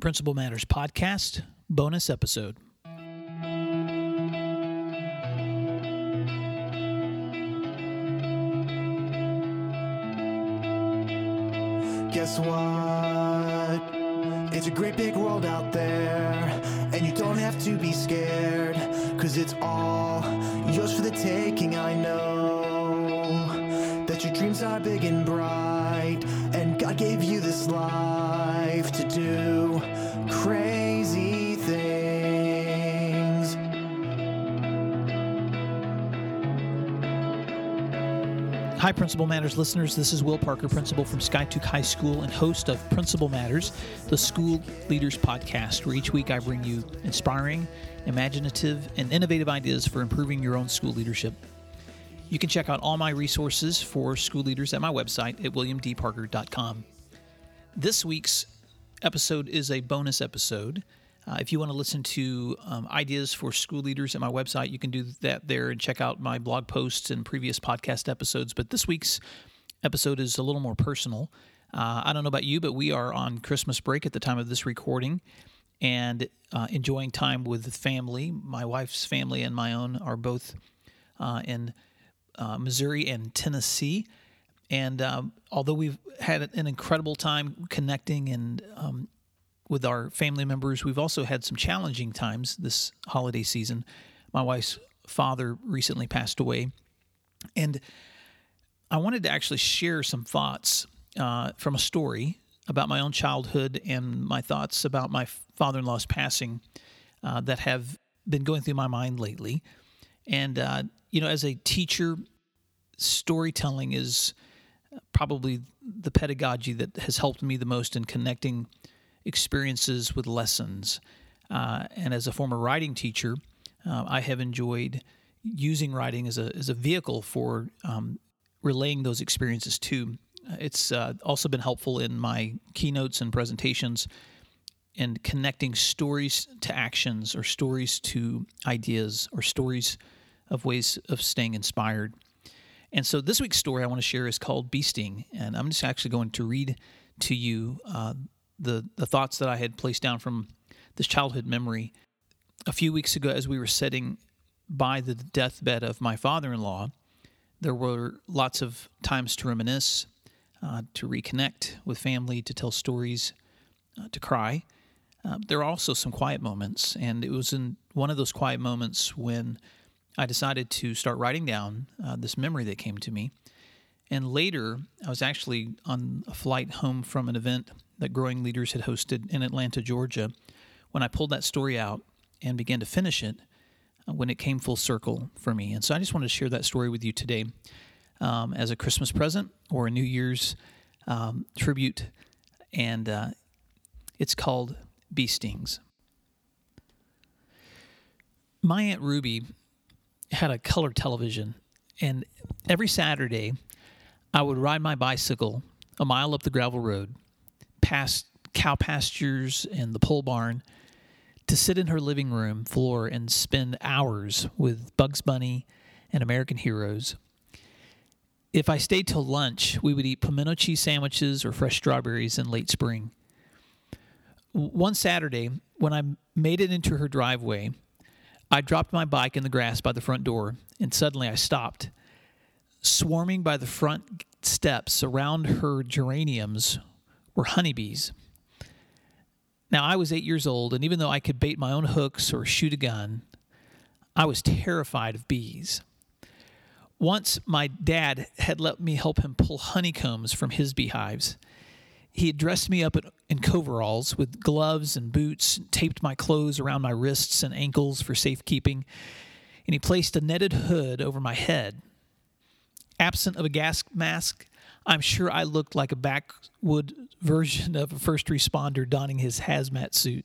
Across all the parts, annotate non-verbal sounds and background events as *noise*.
Principal Matters Podcast, bonus episode. Guess what? It's a great big world out there, and you don't have to be scared, cause it's all yours for the taking. I know that your dreams are big and bright, Hi, Principal Matters listeners. This is Will Parker, principal from Skiatook High School and host of Principal Matters, the school leaders podcast, where each week I bring you inspiring, imaginative, and innovative ideas for improving your own school leadership. You can check out all my resources for school leaders at my website at williamdparker.com. This week's episode is a bonus episode. Uh, if you want to listen to um, ideas for school leaders at my website, you can do that there and check out my blog posts and previous podcast episodes. But this week's episode is a little more personal. Uh, I don't know about you, but we are on Christmas break at the time of this recording and uh, enjoying time with family. My wife's family and my own are both uh, in uh, Missouri and Tennessee. And um, although we've had an incredible time connecting and um, with our family members, we've also had some challenging times this holiday season. My wife's father recently passed away, and I wanted to actually share some thoughts uh, from a story about my own childhood and my thoughts about my father in law's passing uh, that have been going through my mind lately. And, uh, you know, as a teacher, storytelling is probably the pedagogy that has helped me the most in connecting experiences with lessons. Uh, and as a former writing teacher, uh, I have enjoyed using writing as a, as a vehicle for um, relaying those experiences too. It's uh, also been helpful in my keynotes and presentations and connecting stories to actions or stories to ideas or stories of ways of staying inspired. And so this week's story I want to share is called Bee Sting. And I'm just actually going to read to you uh, the, the thoughts that I had placed down from this childhood memory. A few weeks ago, as we were sitting by the deathbed of my father in law, there were lots of times to reminisce, uh, to reconnect with family, to tell stories, uh, to cry. Uh, there are also some quiet moments, and it was in one of those quiet moments when I decided to start writing down uh, this memory that came to me. And later, I was actually on a flight home from an event that Growing Leaders had hosted in Atlanta, Georgia, when I pulled that story out and began to finish it uh, when it came full circle for me. And so I just wanted to share that story with you today um, as a Christmas present or a New Year's um, tribute. And uh, it's called Bee Stings. My Aunt Ruby had a color television, and every Saturday I would ride my bicycle a mile up the gravel road past cow pastures and the pole barn to sit in her living room floor and spend hours with Bugs Bunny and American heroes. If I stayed till lunch, we would eat pimento cheese sandwiches or fresh strawberries in late spring. One Saturday, when I made it into her driveway, I dropped my bike in the grass by the front door, and suddenly I stopped. Swarming by the front steps around her geraniums were honeybees. Now, I was eight years old, and even though I could bait my own hooks or shoot a gun, I was terrified of bees. Once, my dad had let me help him pull honeycombs from his beehives. He had dressed me up in coveralls with gloves and boots, taped my clothes around my wrists and ankles for safekeeping, and he placed a netted hood over my head. Absent of a gas mask, I'm sure I looked like a backwood version of a first responder donning his hazmat suit.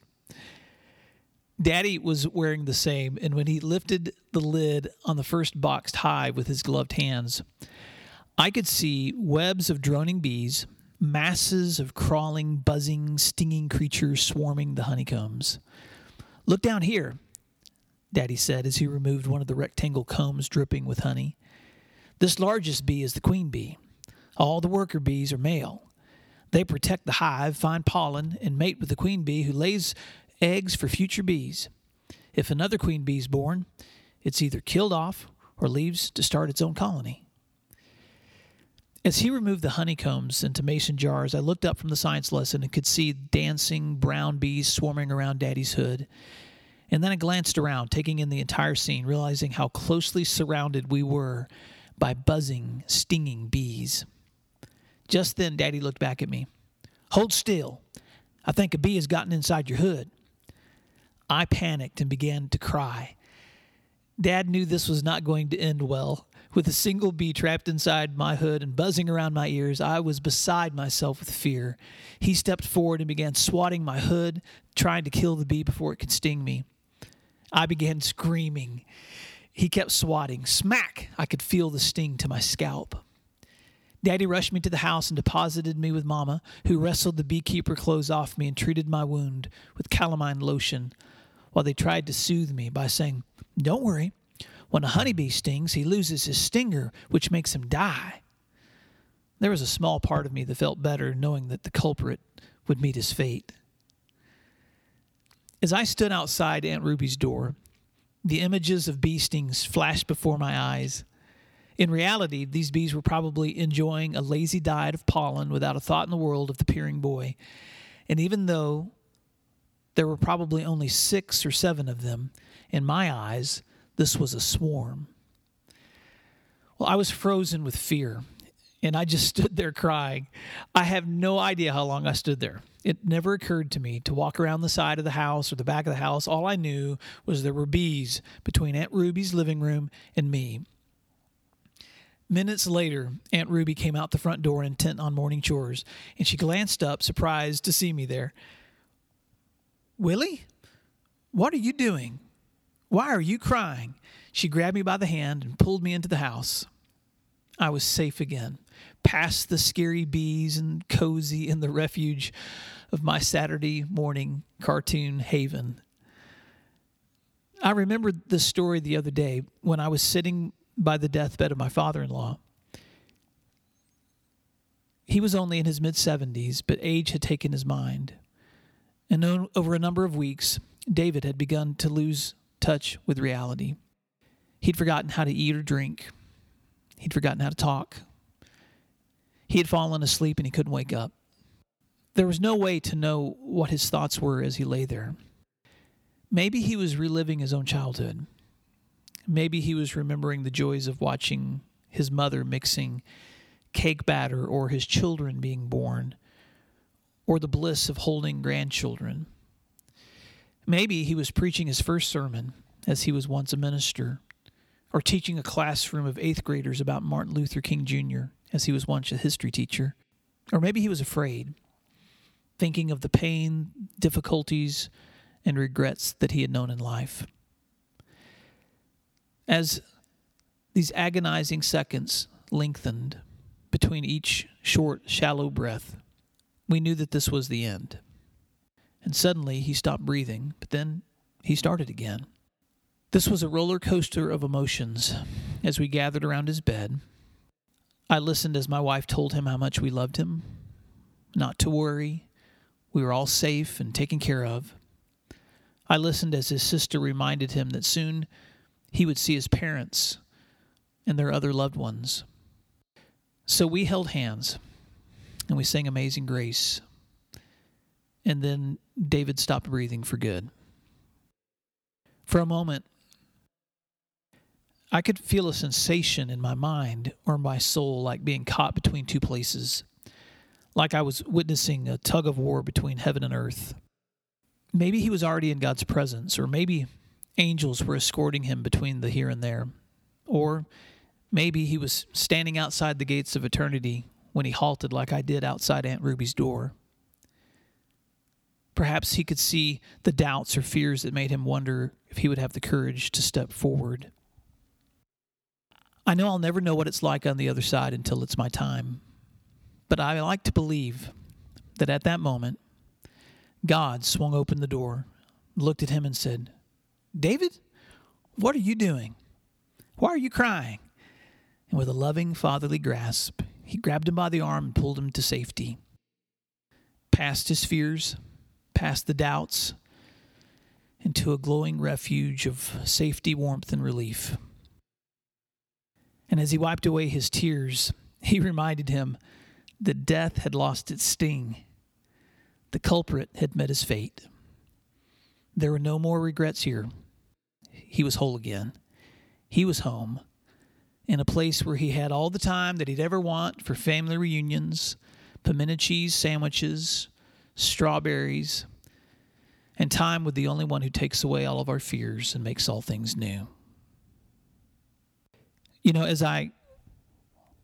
Daddy was wearing the same, and when he lifted the lid on the first boxed hive with his gloved hands, I could see webs of droning bees, masses of crawling, buzzing, stinging creatures swarming the honeycombs. Look down here, Daddy said as he removed one of the rectangle combs dripping with honey. This largest bee is the queen bee. All the worker bees are male. They protect the hive, find pollen, and mate with the queen bee who lays eggs for future bees. If another queen bee is born, it's either killed off or leaves to start its own colony. As he removed the honeycombs into mason jars, I looked up from the science lesson and could see dancing brown bees swarming around Daddy's hood. And then I glanced around, taking in the entire scene, realizing how closely surrounded we were by buzzing, stinging bees. Just then, Daddy looked back at me. Hold still. I think a bee has gotten inside your hood. I panicked and began to cry. Dad knew this was not going to end well. With a single bee trapped inside my hood and buzzing around my ears, I was beside myself with fear. He stepped forward and began swatting my hood, trying to kill the bee before it could sting me. I began screaming. He kept swatting. Smack! I could feel the sting to my scalp. Daddy rushed me to the house and deposited me with Mama, who wrestled the beekeeper clothes off me and treated my wound with calamine lotion while they tried to soothe me by saying, Don't worry. When a honeybee stings, he loses his stinger, which makes him die. There was a small part of me that felt better knowing that the culprit would meet his fate. As I stood outside Aunt Ruby's door, the images of bee stings flashed before my eyes. In reality, these bees were probably enjoying a lazy diet of pollen without a thought in the world of the peering boy. And even though there were probably only six or seven of them, in my eyes, this was a swarm. Well, I was frozen with fear, and I just *laughs* stood there crying. I have no idea how long I stood there. It never occurred to me to walk around the side of the house or the back of the house. All I knew was there were bees between Aunt Ruby's living room and me. Minutes later, Aunt Ruby came out the front door intent on morning chores, and she glanced up, surprised to see me there. Willie, what are you doing? Why are you crying? She grabbed me by the hand and pulled me into the house. I was safe again, past the scary bees and cozy in the refuge of my Saturday morning cartoon haven. I remembered this story the other day when I was sitting by the deathbed of my father in law. He was only in his mid 70s, but age had taken his mind. And over a number of weeks, David had begun to lose touch with reality. He'd forgotten how to eat or drink, he'd forgotten how to talk. He had fallen asleep and he couldn't wake up. There was no way to know what his thoughts were as he lay there. Maybe he was reliving his own childhood. Maybe he was remembering the joys of watching his mother mixing cake batter or his children being born or the bliss of holding grandchildren. Maybe he was preaching his first sermon as he was once a minister or teaching a classroom of eighth graders about Martin Luther King Jr. as he was once a history teacher. Or maybe he was afraid, thinking of the pain, difficulties, and regrets that he had known in life. As these agonizing seconds lengthened between each short, shallow breath, we knew that this was the end. And suddenly he stopped breathing, but then he started again. This was a roller coaster of emotions as we gathered around his bed. I listened as my wife told him how much we loved him, not to worry, we were all safe and taken care of. I listened as his sister reminded him that soon he would see his parents and their other loved ones. So we held hands and we sang Amazing Grace. And then David stopped breathing for good. For a moment, I could feel a sensation in my mind or my soul like being caught between two places, like I was witnessing a tug of war between heaven and earth. Maybe he was already in God's presence, or maybe angels were escorting him between the here and there. Or maybe he was standing outside the gates of eternity when he halted like I did outside Aunt Ruby's door. Perhaps he could see the doubts or fears that made him wonder if he would have the courage to step forward. I know I'll never know what it's like on the other side until it's my time, but I like to believe that at that moment, God swung open the door, looked at him, and said, David, what are you doing? Why are you crying? And with a loving fatherly grasp, he grabbed him by the arm and pulled him to safety. past his fears, past the doubts, into a glowing refuge of safety, warmth, and relief. And as he wiped away his tears, *laughs* he reminded him that death had lost its sting. The culprit had met his fate. There were no more regrets here. He was whole again. He was home, in a place where he had all the time that he'd ever want for family reunions, pimento cheese sandwiches, strawberries, and time with the only one who takes away all of our fears and makes all things new. You know, as I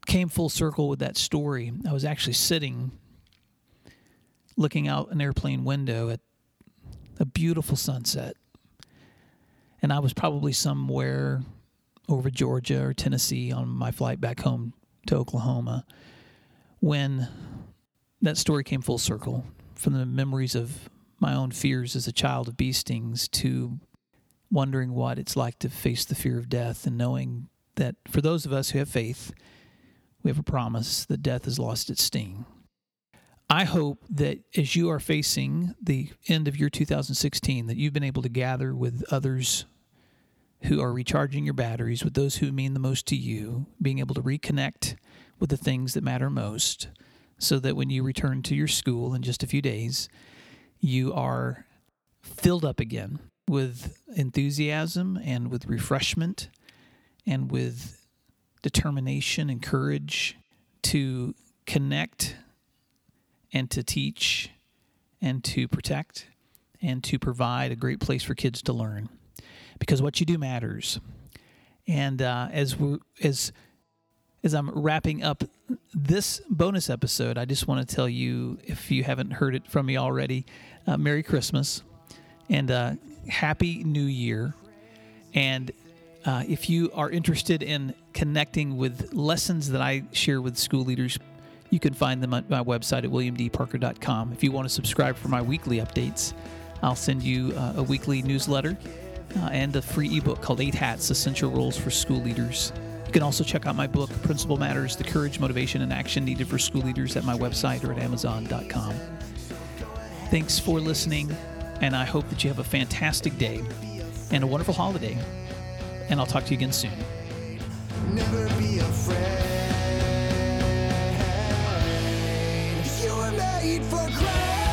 came full circle with that story, I was actually sitting looking out an airplane window at a beautiful sunset. And I was probably somewhere over Georgia or Tennessee on my flight back home to Oklahoma when that story came full circle from the memories of my own fears as a child of bee stings to wondering what it's like to face the fear of death and knowing that for those of us who have faith, we have a promise that death has lost its sting. I hope that as you are facing the end of your 2016, that you've been able to gather with others who are recharging your batteries, with those who mean the most to you, being able to reconnect with the things that matter most, so that when you return to your school in just a few days, you are filled up again with enthusiasm and with refreshment and with determination and courage to connect and to teach and to protect and to provide a great place for kids to learn because what you do matters and uh, as we as as I'm wrapping up this bonus episode, I just want to tell you, if you haven't heard it from me already, uh, Merry Christmas and uh, Happy New Year. And uh, if you are interested in connecting with lessons that I share with school leaders, you can find them at my website at williamdparker.com. If you want to subscribe for my weekly updates, I'll send you uh, a weekly newsletter uh, and a free ebook called Eight Hats Essential Roles for School Leaders. You can also check out my book, Principal Matters The Courage, Motivation, and Action Needed for School Leaders at my website or at Amazon.com. Thanks for listening, and I hope that you have a fantastic day and a wonderful holiday. And I'll talk to you again soon. For great.